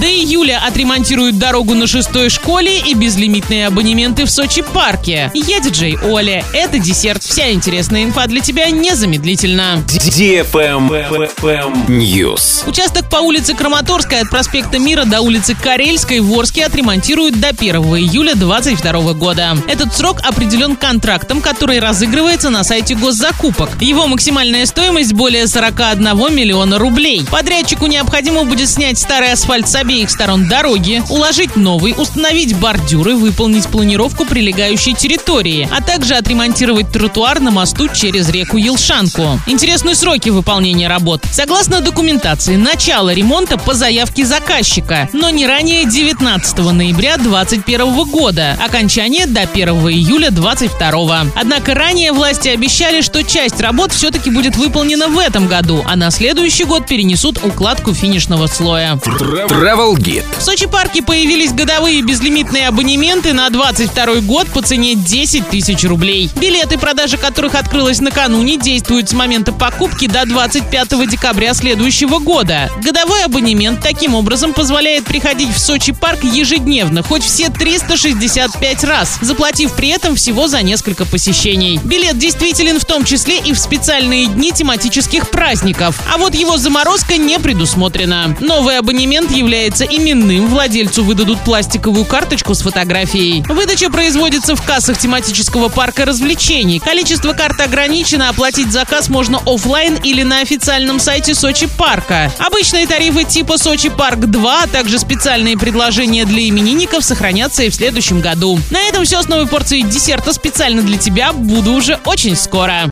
До июля отремонтируют дорогу на шестой школе и безлимитные абонементы в Сочи парке. Я диджей Оля. Это десерт. Вся интересная инфа для тебя незамедлительно. News. Участок по улице Краматорская от проспекта Мира до улицы Карельской в Орске отремонтируют до 1 июля 2022 года. Этот срок определен контрактом, который разыгрывается на сайте госзакупок. Его максимальная стоимость более 41 миллиона рублей. Подрядчику необходимо будет снять старый асфальт с обеих сторон дороги, уложить новый, установить бордюры, выполнить планировку прилегающей территории, а также отремонтировать тротуар на мосту через реку Елшанку. Интересны сроки выполнения работ. Согласно документации, начало ремонта по заявке заказчика, но не ранее 19 ноября 2021 года, окончание до 1 июля 2022. Однако ранее власти обещали, что часть работ все-таки будет выполнена в этом году, а на следующий год перенесут укладку финишного слоя. Travel Guide. В Сочи парке появились годовые безлимитные абонементы на 22 год по цене 10 тысяч рублей. Билеты, продажа которых открылась накануне, действуют с момента покупки до 25 декабря следующего года. Годовой абонемент таким образом позволяет приходить в Сочи парк ежедневно, хоть все 365 раз, заплатив при этом всего за несколько посещений. Билет действителен в том числе и в специальные дни тематических праздников, а вот его заморозка не предусмотрена. Новый абонемент является именным, владельцу выдадут пластиковую карточку с фотографией. Выдача производится в кассах тематического парка развлечений. Количество карт ограничено, оплатить заказ можно офлайн или на официальном сайте Сочи парка. Обычные тарифы типа Сочи парк 2, а также специальные предложения для именинников сохранятся и в следующем году. На этом все с новой порцией десерта специально для тебя. Буду уже очень скоро.